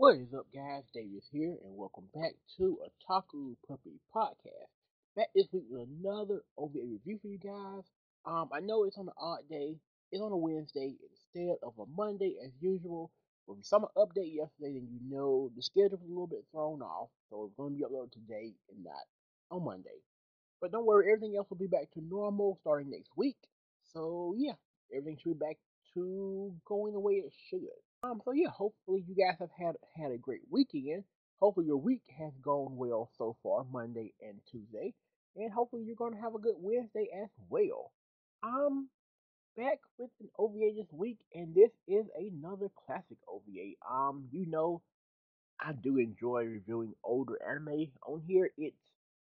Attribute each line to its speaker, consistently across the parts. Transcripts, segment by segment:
Speaker 1: What is up, guys? Davis here, and welcome back to Otaku Puppy Podcast. Back this week with another OVA review for you guys. Um, I know it's on an odd day, it's on a Wednesday instead of a Monday as usual. But we saw update yesterday, then you know the schedule was a little bit thrown off, so it's going to be uploaded today and not on Monday. But don't worry, everything else will be back to normal starting next week. So yeah, everything should be back to going the way it should. Um, so yeah, hopefully you guys have had had a great weekend. Hopefully your week has gone well so far, Monday and Tuesday, and hopefully you're gonna have a good Wednesday as well. Um, back with an OVA this week, and this is another classic OVA. Um, you know, I do enjoy reviewing older anime on here. It's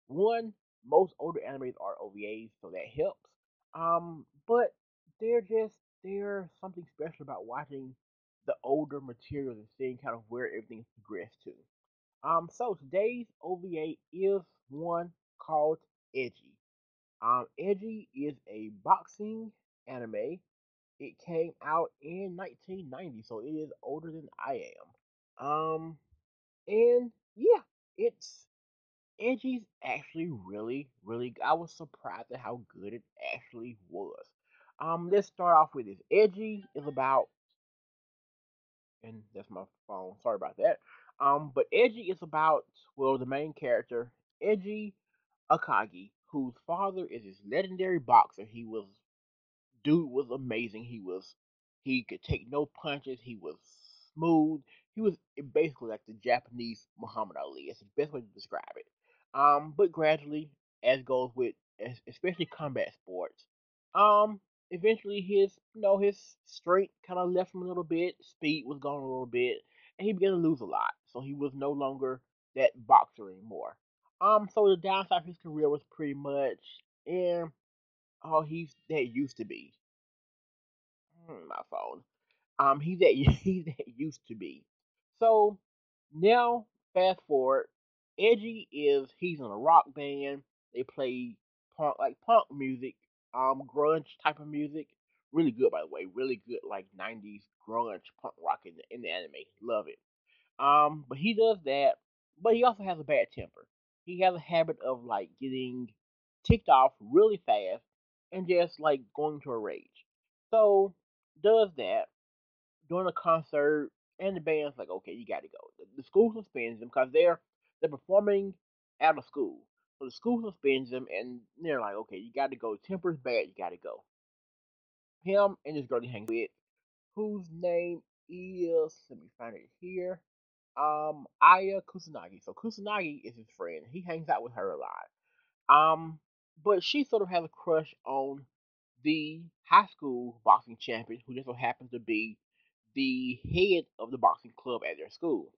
Speaker 1: one most older animes are OVAs, so that helps. Um, but they're just there's something special about watching the older materials and seeing kind of where everything's progressed to. Um, so today's OVA is one called Edgy. Um, Edgy is a boxing anime. It came out in 1990, so it is older than I am. Um, and yeah, it's Edgy's actually really, really. I was surprised at how good it actually was. Um, let's start off with this. Edgy is about, and that's my phone. Sorry about that. Um, but Edgy is about well, the main character, Edgy Akagi, whose father is this legendary boxer. He was, dude was amazing. He was, he could take no punches. He was smooth. He was basically like the Japanese Muhammad Ali. It's the best way to describe it. Um, but gradually, as goes with especially combat sports, um, eventually his you know his strength kind of left him a little bit, speed was gone a little bit, and he began to lose a lot. So he was no longer that boxer anymore. Um, so the downside of his career was pretty much and oh he's that used to be. Hmm, my phone. Um, he's that he's that used to be. So now fast forward, Edgy is he's in a rock band. They play punk like punk music um grunge type of music. Really good, by the way. Really good, like '90s grunge punk rock in the in the anime. Love it. Um, but he does that, but he also has a bad temper. He has a habit of like getting ticked off really fast and just like going to a rage. So does that during a concert, and the band's like, okay, you got to go. The, the school suspends them because they're they're performing out of school. So the school suspends him, and they're like, okay, you got to go. Temper's bad, you got to go. Him and this girl he hangs with, whose name is, let me find it here, um, Aya Kusanagi. So Kusanagi is his friend. He hangs out with her a lot. Um, but she sort of has a crush on the high school boxing champion, who just so happens to be the head of the boxing club at their school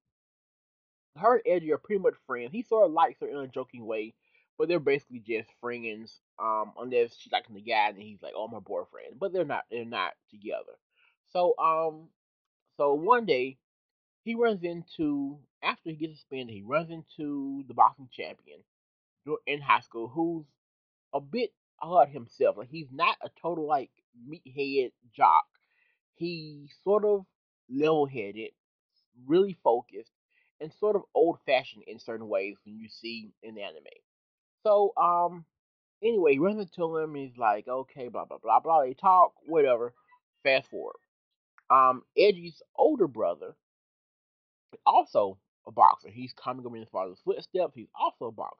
Speaker 1: her and Edgy are pretty much friends. He sort of likes her in a joking way, but they're basically just friends. Um, unless she's liking the guy and he's like, "Oh, my boyfriend," but they're not. They're not together. So um, so one day he runs into after he gets suspended, he runs into the boxing champion in high school, who's a bit odd himself. Like he's not a total like meathead jock. He's sort of level headed, really focused, and sort of old fashioned in certain ways when you see in anime. So, um, anyway, he runs into him. He's like, okay, blah blah blah blah. They talk, whatever. Fast forward. Um, Edgy's older brother, also a boxer. He's coming up in his father's footsteps. He's also a boxer,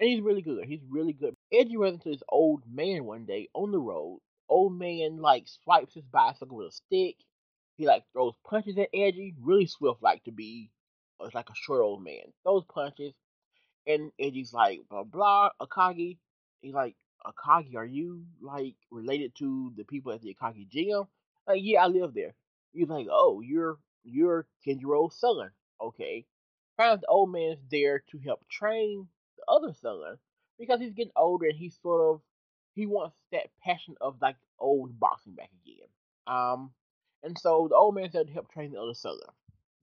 Speaker 1: and he's really good. He's really good. Edgy runs into this old man one day on the road. Old man like swipes his bicycle with a stick. He like throws punches at Edgy, really swift, like to be it's like a short old man. Those punches, and and he's like blah blah Akagi. He's like Akagi, are you like related to the people at the Akagi gym? Like, yeah, I live there. He's like, oh, you're you're Kenjiro's son. Okay. Finds the old man's there to help train the other son because he's getting older and he's sort of he wants that passion of like old boxing back again. Um, and so the old man's there to help train the other son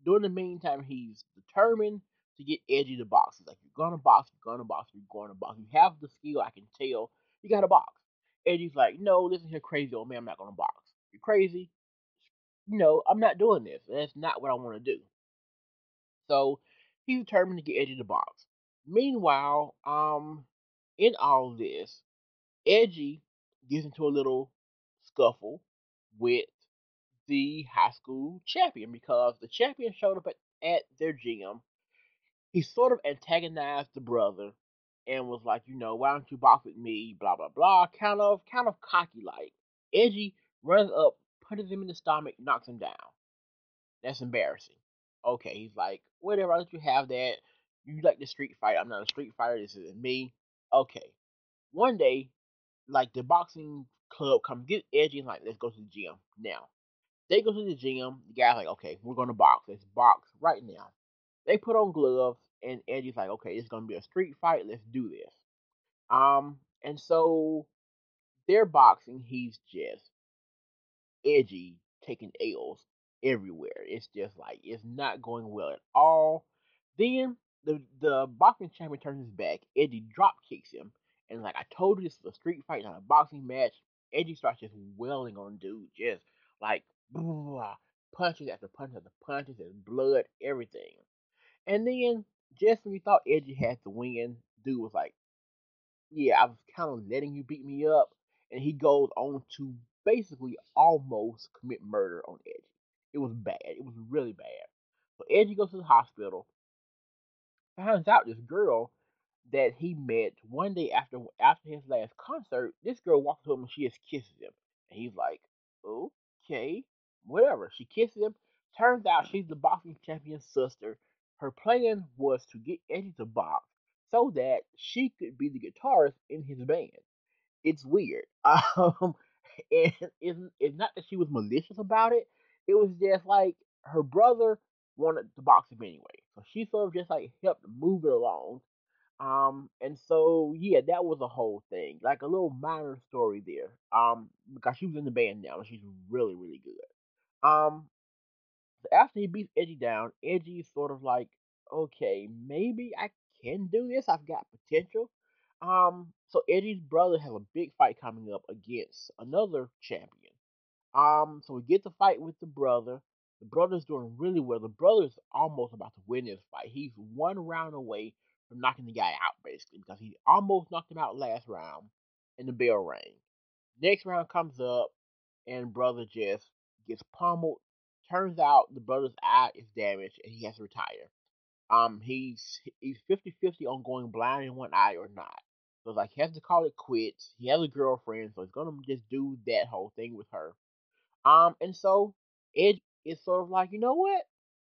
Speaker 1: during the meantime, he's determined to get Edgy to box. He's like, you're gonna box, you're gonna box, you're gonna box. You have the skill, I can tell. You gotta box. Edgy's like, no, listen here, crazy old man, I'm not gonna box. You're crazy. No, I'm not doing this. That's not what I want to do. So he's determined to get Edgy to box. Meanwhile, um, in all this, Edgy gets into a little scuffle with the high school champion because the champion showed up at, at their gym. He sort of antagonized the brother and was like, you know, why don't you box with me? Blah blah blah. Kind of, kind of cocky like. Edgy runs up, punches him in the stomach, knocks him down. That's embarrassing. Okay, he's like, whatever, I'll let you have that. You like the street fight. I'm not a street fighter. This isn't me. Okay. One day, like the boxing club comes get Edgy and like, let's go to the gym now. They go to the gym. The guy's like, okay, we're gonna box. Let's box right now. They put on gloves, and Edgy's like, okay, it's gonna be a street fight. Let's do this. Um, and so they're boxing. He's just edgy, taking L's everywhere. It's just like it's not going well at all. Then the the boxing champion turns his back. Edgy drop kicks him, and like I told you, this is a street fight, not a boxing match. Edgy starts just wailing on dude, just like blah, punches after punches after punches and blood, everything. And then just when you thought Edgy had to win, dude was like, "Yeah, I was kind of letting you beat me up," and he goes on to basically almost commit murder on Edgy. It was bad. It was really bad. So Edgy goes to the hospital. Finds out this girl that he met one day after after his last concert. This girl walks up and she just kisses him, and he's like, "Okay, whatever." She kisses him. Turns out she's the boxing champion's sister. Her plan was to get Eddie to box so that she could be the guitarist in his band. It's weird. Um, and it's, it's not that she was malicious about it. It was just like her brother wanted to box him anyway, so she sort of just like helped move it along. Um, and so yeah, that was a whole thing, like a little minor story there. Um, because she was in the band now, and she's really really good. Um, after he beats Edgy down, Edgy's sort of like, okay, maybe I can do this. I've got potential. Um, so Edgy's brother has a big fight coming up against another champion. Um, so we get the fight with the brother. The brother's doing really well. The brother's almost about to win this fight. He's one round away from knocking the guy out, basically, because he almost knocked him out last round, and the bell rang. Next round comes up, and brother just gets pummeled. Turns out the brother's eye is damaged, and he has to retire. Um, he's he's 50-50 on going blind in one eye or not. So like he has to call it quits. He has a girlfriend, so he's gonna just do that whole thing with her. Um, and so Ed is sort of like, you know what?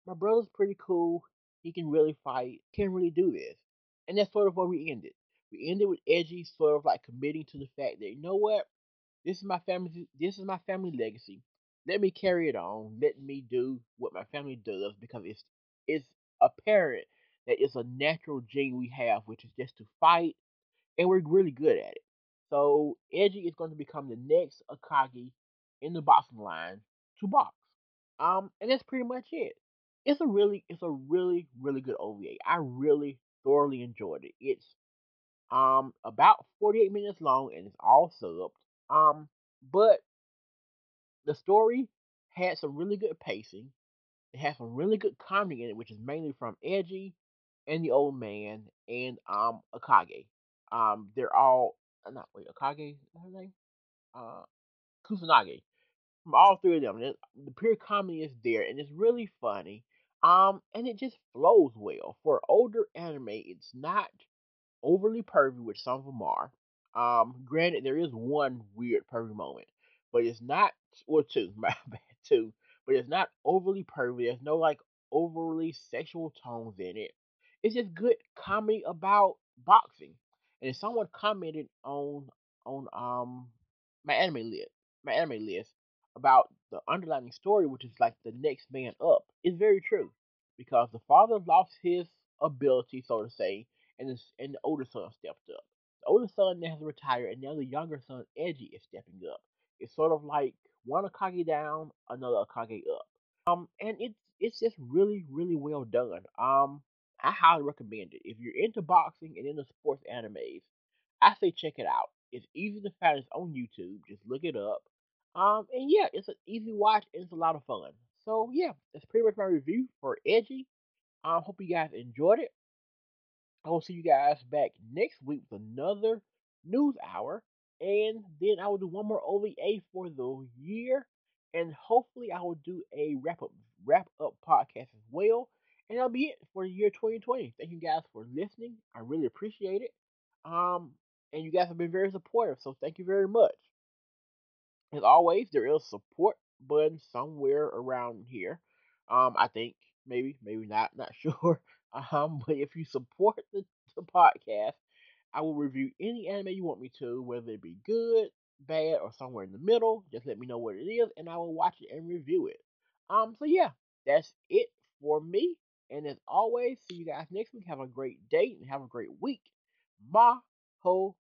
Speaker 1: My brother's pretty cool. He can really fight. Can really do this. And that's sort of where we ended. We ended with Edgy sort of like committing to the fact that you know what? This is my family. This is my family legacy. Let me carry it on. Let me do what my family does because it's it's apparent that it's a natural gene we have, which is just to fight, and we're really good at it. So Edgy is going to become the next Akagi in the boxing line to box. Um, and that's pretty much it. It's a really, it's a really, really good OVA. I really thoroughly enjoyed it. It's um about 48 minutes long and it's all subbed. Um, but the story had some really good pacing. It has some really good comedy in it, which is mainly from Edgy and the old man and um Akage. Um, they're all uh, not wait Akage. That her name? Uh, Kusanagi. From all three of them, the, the pure comedy is there, and it's really funny. Um, and it just flows well for older anime. It's not overly pervy, which some of them are. Um, granted, there is one weird pervy moment, but it's not or two, my bad, two, but it's not overly pervy. There's no like overly sexual tones in it. It's just good comedy about boxing. And someone commented on on um my anime list, my anime list about the underlying story, which is like the next man up, is very true. Because the father lost his ability, so to say, and and the older son stepped up. The older son has retired, and now the younger son, Edgy, is stepping up. It's sort of like one Akage down, another Akage up. Um, and it's it's just really, really well done. Um, I highly recommend it. If you're into boxing and into sports animes, I say check it out. It's easy to find. It's on YouTube. Just look it up. Um, and yeah, it's an easy watch and it's a lot of fun. So yeah, that's pretty much my review for Edgy. I um, hope you guys enjoyed it. I will see you guys back next week with another news hour. And then I will do one more OVA for the year. And hopefully I will do a wrap up wrap up podcast as well. And that'll be it for the year 2020. Thank you guys for listening. I really appreciate it. Um, and you guys have been very supportive, so thank you very much. As always, there is a support button somewhere around here. Um, I think maybe, maybe not, not sure. Um, but if you support the, the podcast, I will review any anime you want me to, whether it be good, bad, or somewhere in the middle. Just let me know what it is, and I will watch it and review it. Um, so yeah, that's it for me. And as always, see you guys next week. Have a great day and have a great week. Maho